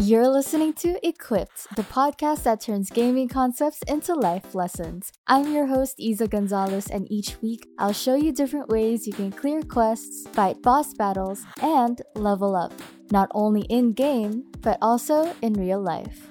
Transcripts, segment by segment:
You're listening to Equipped, the podcast that turns gaming concepts into life lessons. I'm your host, Isa Gonzalez, and each week I'll show you different ways you can clear quests, fight boss battles, and level up, not only in game, but also in real life.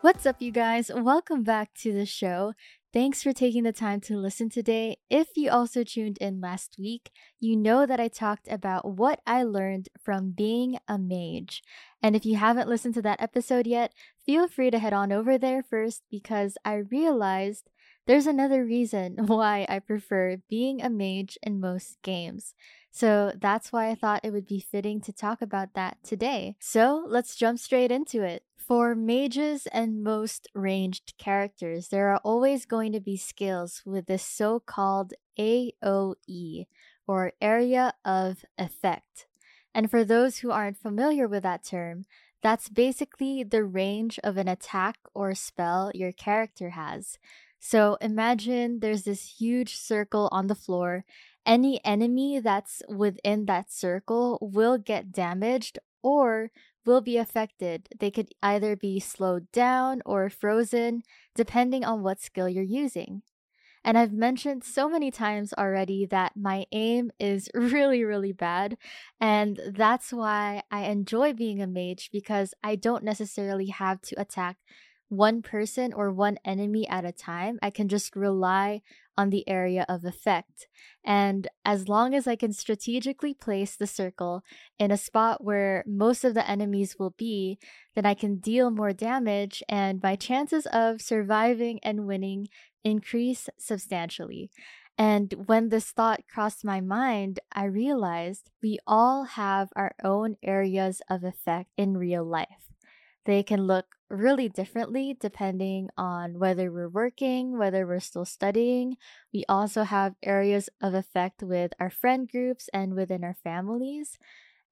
What's up, you guys? Welcome back to the show. Thanks for taking the time to listen today. If you also tuned in last week, you know that I talked about what I learned from being a mage. And if you haven't listened to that episode yet, feel free to head on over there first because I realized there's another reason why I prefer being a mage in most games. So that's why I thought it would be fitting to talk about that today. So let's jump straight into it. For mages and most ranged characters, there are always going to be skills with this so called AoE, or Area of Effect. And for those who aren't familiar with that term, that's basically the range of an attack or spell your character has. So imagine there's this huge circle on the floor. Any enemy that's within that circle will get damaged or will be affected. They could either be slowed down or frozen, depending on what skill you're using. And I've mentioned so many times already that my aim is really, really bad. And that's why I enjoy being a mage because I don't necessarily have to attack one person or one enemy at a time. I can just rely on the area of effect. And as long as I can strategically place the circle in a spot where most of the enemies will be, then I can deal more damage and my chances of surviving and winning increase substantially. And when this thought crossed my mind, I realized we all have our own areas of effect in real life. They can look really differently depending on whether we're working, whether we're still studying. We also have areas of effect with our friend groups and within our families.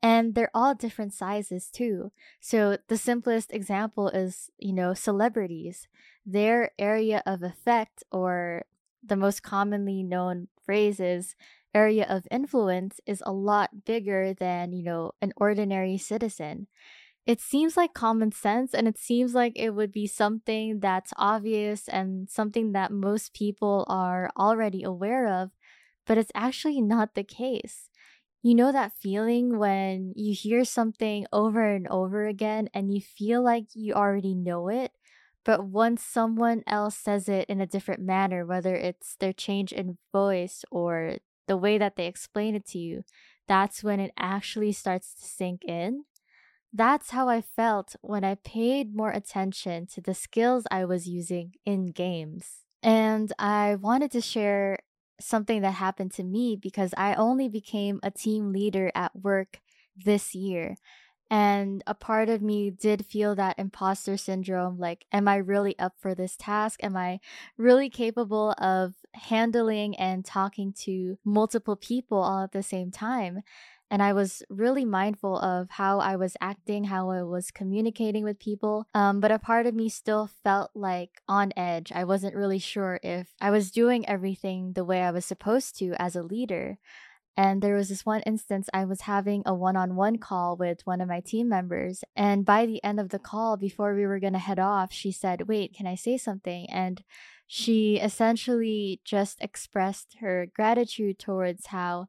And they're all different sizes too. So the simplest example is, you know, celebrities. Their area of effect or the most commonly known phrase is area of influence is a lot bigger than, you know, an ordinary citizen it seems like common sense and it seems like it would be something that's obvious and something that most people are already aware of, but it's actually not the case. You know that feeling when you hear something over and over again and you feel like you already know it, but once someone else says it in a different manner, whether it's their change in voice or the way that they explain it to you, that's when it actually starts to sink in. That's how I felt when I paid more attention to the skills I was using in games. And I wanted to share something that happened to me because I only became a team leader at work this year. And a part of me did feel that imposter syndrome like, am I really up for this task? Am I really capable of handling and talking to multiple people all at the same time? And I was really mindful of how I was acting, how I was communicating with people. Um, but a part of me still felt like on edge. I wasn't really sure if I was doing everything the way I was supposed to as a leader. And there was this one instance I was having a one on one call with one of my team members. And by the end of the call, before we were going to head off, she said, Wait, can I say something? And she essentially just expressed her gratitude towards how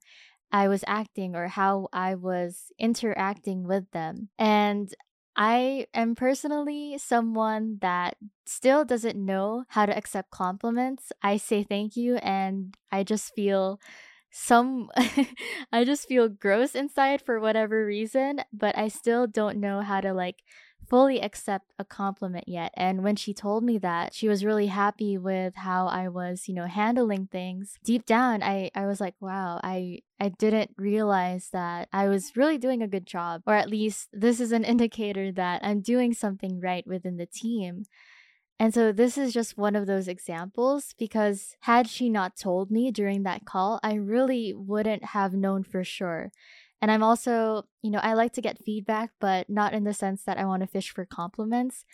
I was acting or how I was interacting with them. And I am personally someone that still doesn't know how to accept compliments. I say thank you and I just feel some I just feel gross inside for whatever reason, but I still don't know how to like fully accept a compliment yet. And when she told me that, she was really happy with how I was, you know, handling things. Deep down, I, I was like, wow, I, I didn't realize that I was really doing a good job. Or at least this is an indicator that I'm doing something right within the team. And so this is just one of those examples because had she not told me during that call, I really wouldn't have known for sure. And I'm also, you know, I like to get feedback, but not in the sense that I want to fish for compliments,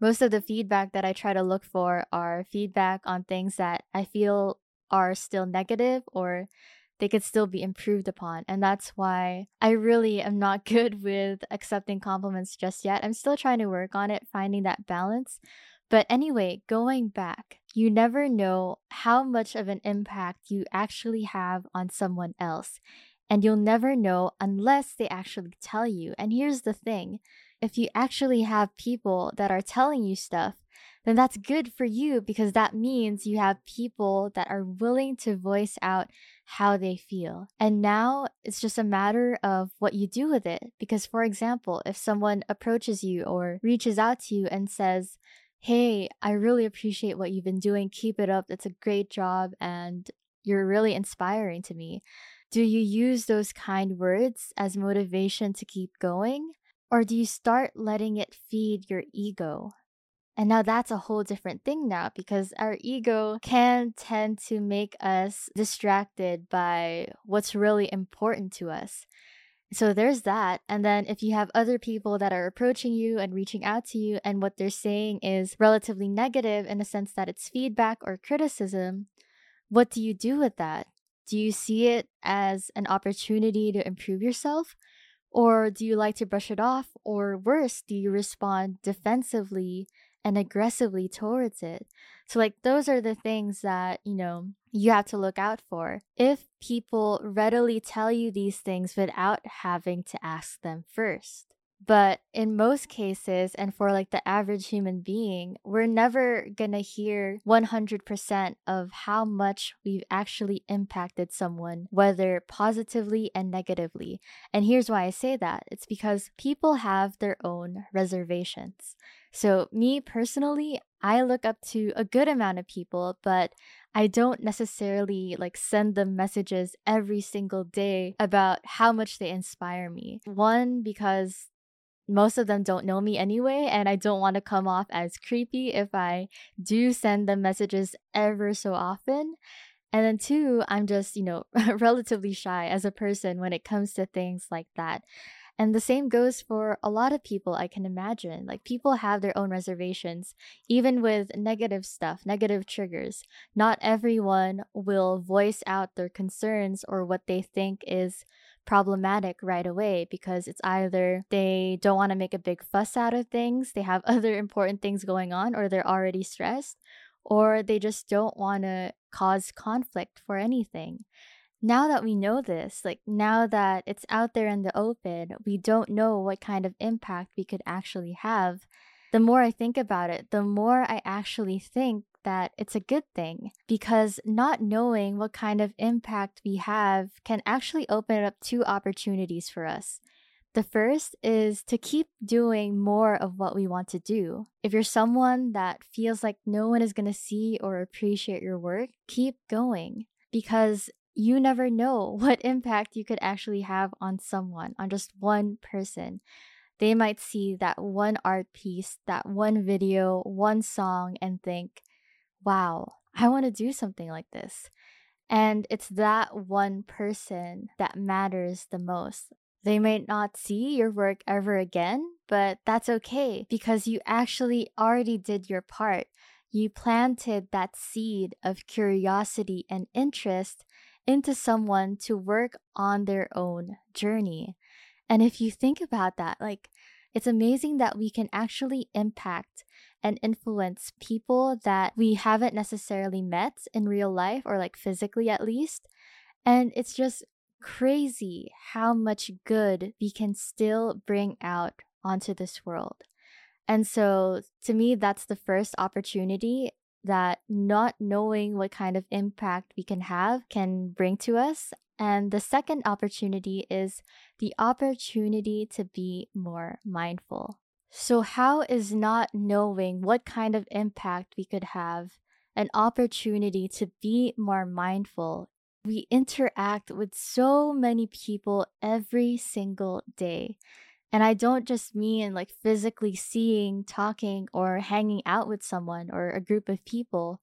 most of the feedback that I try to look for are feedback on things that I feel are still negative or they could still be improved upon. And that's why I really am not good with accepting compliments just yet. I'm still trying to work on it, finding that balance. But anyway, going back, you never know how much of an impact you actually have on someone else. And you'll never know unless they actually tell you. And here's the thing if you actually have people that are telling you stuff, then that's good for you because that means you have people that are willing to voice out how they feel. And now it's just a matter of what you do with it. Because, for example, if someone approaches you or reaches out to you and says, Hey, I really appreciate what you've been doing. Keep it up. It's a great job and you're really inspiring to me. Do you use those kind words as motivation to keep going? Or do you start letting it feed your ego? And now that's a whole different thing now because our ego can tend to make us distracted by what's really important to us. So there's that. And then if you have other people that are approaching you and reaching out to you, and what they're saying is relatively negative in the sense that it's feedback or criticism, what do you do with that? Do you see it as an opportunity to improve yourself? Or do you like to brush it off? Or worse, do you respond defensively and aggressively towards it? So, like, those are the things that, you know, you have to look out for. If people readily tell you these things without having to ask them first. But in most cases, and for like the average human being, we're never gonna hear 100% of how much we've actually impacted someone, whether positively and negatively. And here's why I say that it's because people have their own reservations. So, me personally, I look up to a good amount of people, but I don't necessarily like send them messages every single day about how much they inspire me. One, because most of them don't know me anyway, and I don't want to come off as creepy if I do send them messages ever so often. And then, two, I'm just, you know, relatively shy as a person when it comes to things like that. And the same goes for a lot of people, I can imagine. Like, people have their own reservations, even with negative stuff, negative triggers. Not everyone will voice out their concerns or what they think is problematic right away because it's either they don't want to make a big fuss out of things, they have other important things going on, or they're already stressed, or they just don't want to cause conflict for anything. Now that we know this, like now that it's out there in the open, we don't know what kind of impact we could actually have. The more I think about it, the more I actually think that it's a good thing because not knowing what kind of impact we have can actually open up two opportunities for us. The first is to keep doing more of what we want to do. If you're someone that feels like no one is going to see or appreciate your work, keep going because you never know what impact you could actually have on someone, on just one person. They might see that one art piece, that one video, one song, and think, wow, I want to do something like this. And it's that one person that matters the most. They may not see your work ever again, but that's okay because you actually already did your part. You planted that seed of curiosity and interest into someone to work on their own journey. And if you think about that, like, it's amazing that we can actually impact and influence people that we haven't necessarily met in real life or like physically at least. And it's just crazy how much good we can still bring out onto this world. And so to me, that's the first opportunity that not knowing what kind of impact we can have can bring to us. And the second opportunity is the opportunity to be more mindful. So, how is not knowing what kind of impact we could have an opportunity to be more mindful? We interact with so many people every single day. And I don't just mean like physically seeing, talking, or hanging out with someone or a group of people.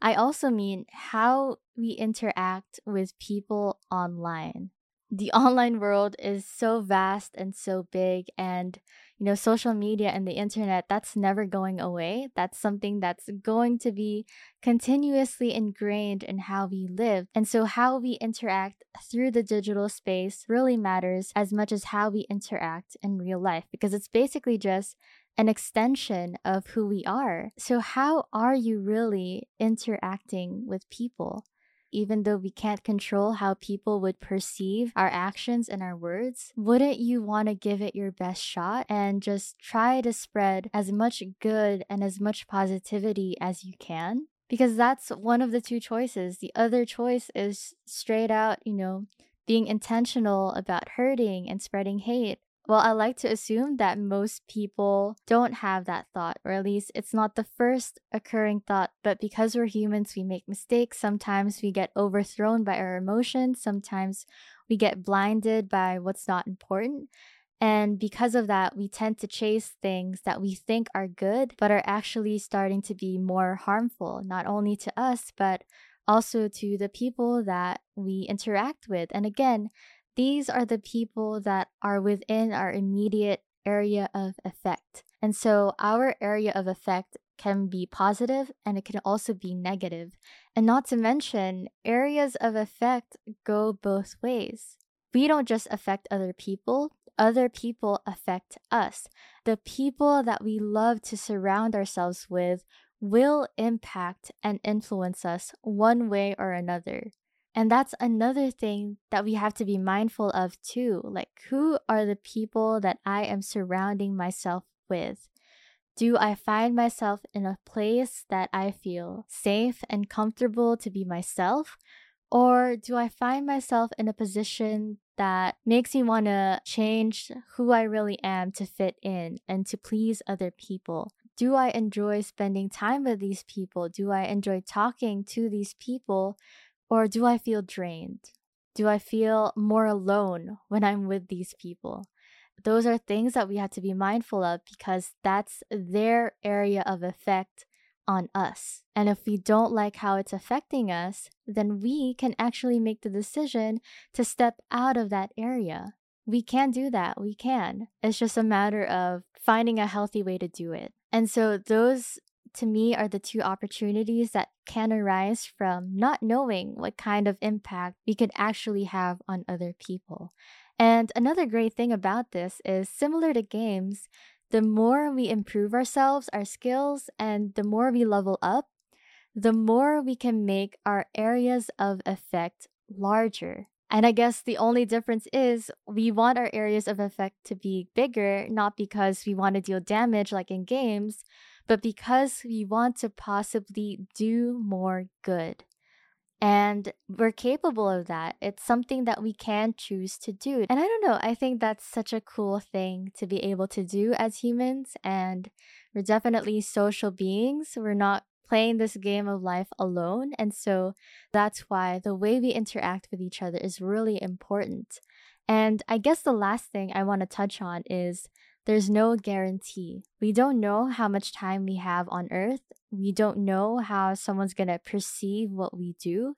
I also mean how we interact with people online. The online world is so vast and so big, and you know, social media and the internet, that's never going away. That's something that's going to be continuously ingrained in how we live. And so, how we interact through the digital space really matters as much as how we interact in real life because it's basically just an extension of who we are. So, how are you really interacting with people? Even though we can't control how people would perceive our actions and our words, wouldn't you want to give it your best shot and just try to spread as much good and as much positivity as you can? Because that's one of the two choices. The other choice is straight out, you know, being intentional about hurting and spreading hate well, I like to assume that most people don't have that thought, or at least it's not the first occurring thought. But because we're humans, we make mistakes. Sometimes we get overthrown by our emotions. Sometimes we get blinded by what's not important. And because of that, we tend to chase things that we think are good, but are actually starting to be more harmful, not only to us, but also to the people that we interact with. And again, these are the people that are within our immediate area of effect. And so our area of effect can be positive and it can also be negative. And not to mention, areas of effect go both ways. We don't just affect other people, other people affect us. The people that we love to surround ourselves with will impact and influence us one way or another. And that's another thing that we have to be mindful of too. Like, who are the people that I am surrounding myself with? Do I find myself in a place that I feel safe and comfortable to be myself? Or do I find myself in a position that makes me want to change who I really am to fit in and to please other people? Do I enjoy spending time with these people? Do I enjoy talking to these people? Or do I feel drained? Do I feel more alone when I'm with these people? Those are things that we have to be mindful of because that's their area of effect on us. And if we don't like how it's affecting us, then we can actually make the decision to step out of that area. We can do that. We can. It's just a matter of finding a healthy way to do it. And so, those to me are the two opportunities that can arise from not knowing what kind of impact we could actually have on other people. And another great thing about this is similar to games, the more we improve ourselves, our skills, and the more we level up, the more we can make our areas of effect larger. And I guess the only difference is we want our areas of effect to be bigger, not because we want to deal damage like in games, but because we want to possibly do more good. And we're capable of that. It's something that we can choose to do. And I don't know, I think that's such a cool thing to be able to do as humans. And we're definitely social beings. We're not playing this game of life alone. And so that's why the way we interact with each other is really important. And I guess the last thing I want to touch on is there's no guarantee. We don't know how much time we have on earth. We don't know how someone's going to perceive what we do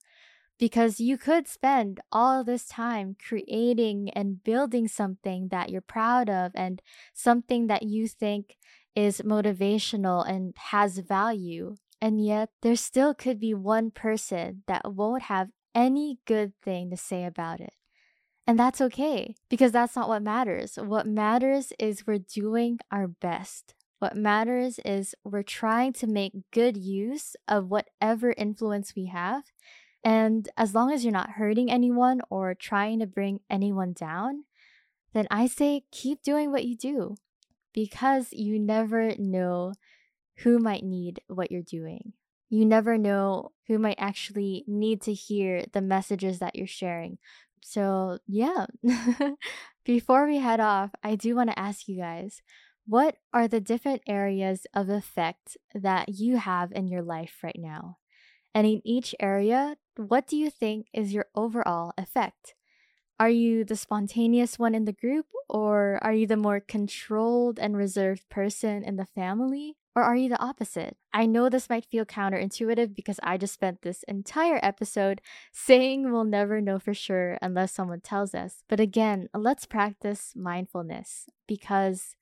because you could spend all this time creating and building something that you're proud of and something that you think is motivational and has value. And yet, there still could be one person that won't have any good thing to say about it. And that's okay because that's not what matters. What matters is we're doing our best. What matters is we're trying to make good use of whatever influence we have. And as long as you're not hurting anyone or trying to bring anyone down, then I say keep doing what you do because you never know who might need what you're doing. You never know who might actually need to hear the messages that you're sharing, so, yeah, before we head off, I do want to ask you guys what are the different areas of effect that you have in your life right now? And in each area, what do you think is your overall effect? Are you the spontaneous one in the group, or are you the more controlled and reserved person in the family? Or are you the opposite? I know this might feel counterintuitive because I just spent this entire episode saying we'll never know for sure unless someone tells us. But again, let's practice mindfulness because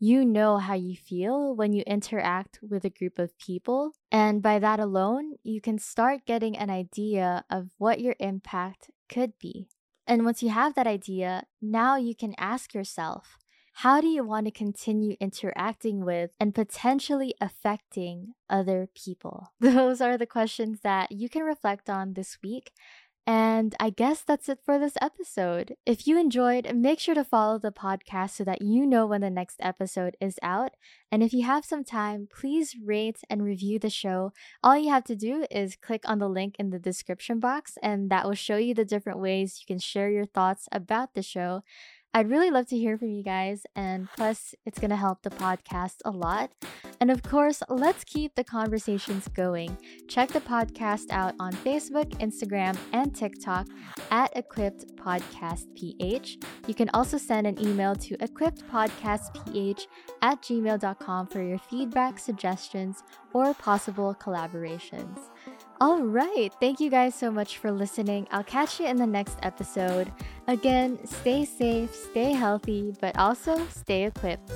you know how you feel when you interact with a group of people. And by that alone, you can start getting an idea of what your impact could be. And once you have that idea, now you can ask yourself, how do you want to continue interacting with and potentially affecting other people? Those are the questions that you can reflect on this week and I guess that's it for this episode. If you enjoyed, make sure to follow the podcast so that you know when the next episode is out. And if you have some time, please rate and review the show. All you have to do is click on the link in the description box, and that will show you the different ways you can share your thoughts about the show. I'd really love to hear from you guys, and plus, it's going to help the podcast a lot. And of course, let's keep the conversations going. Check the podcast out on Facebook, Instagram, and TikTok at Equipped Podcast PH. You can also send an email to equippedpodcastph at gmail.com for your feedback, suggestions, or possible collaborations. All right. Thank you guys so much for listening. I'll catch you in the next episode. Again, stay safe, stay healthy, but also stay equipped.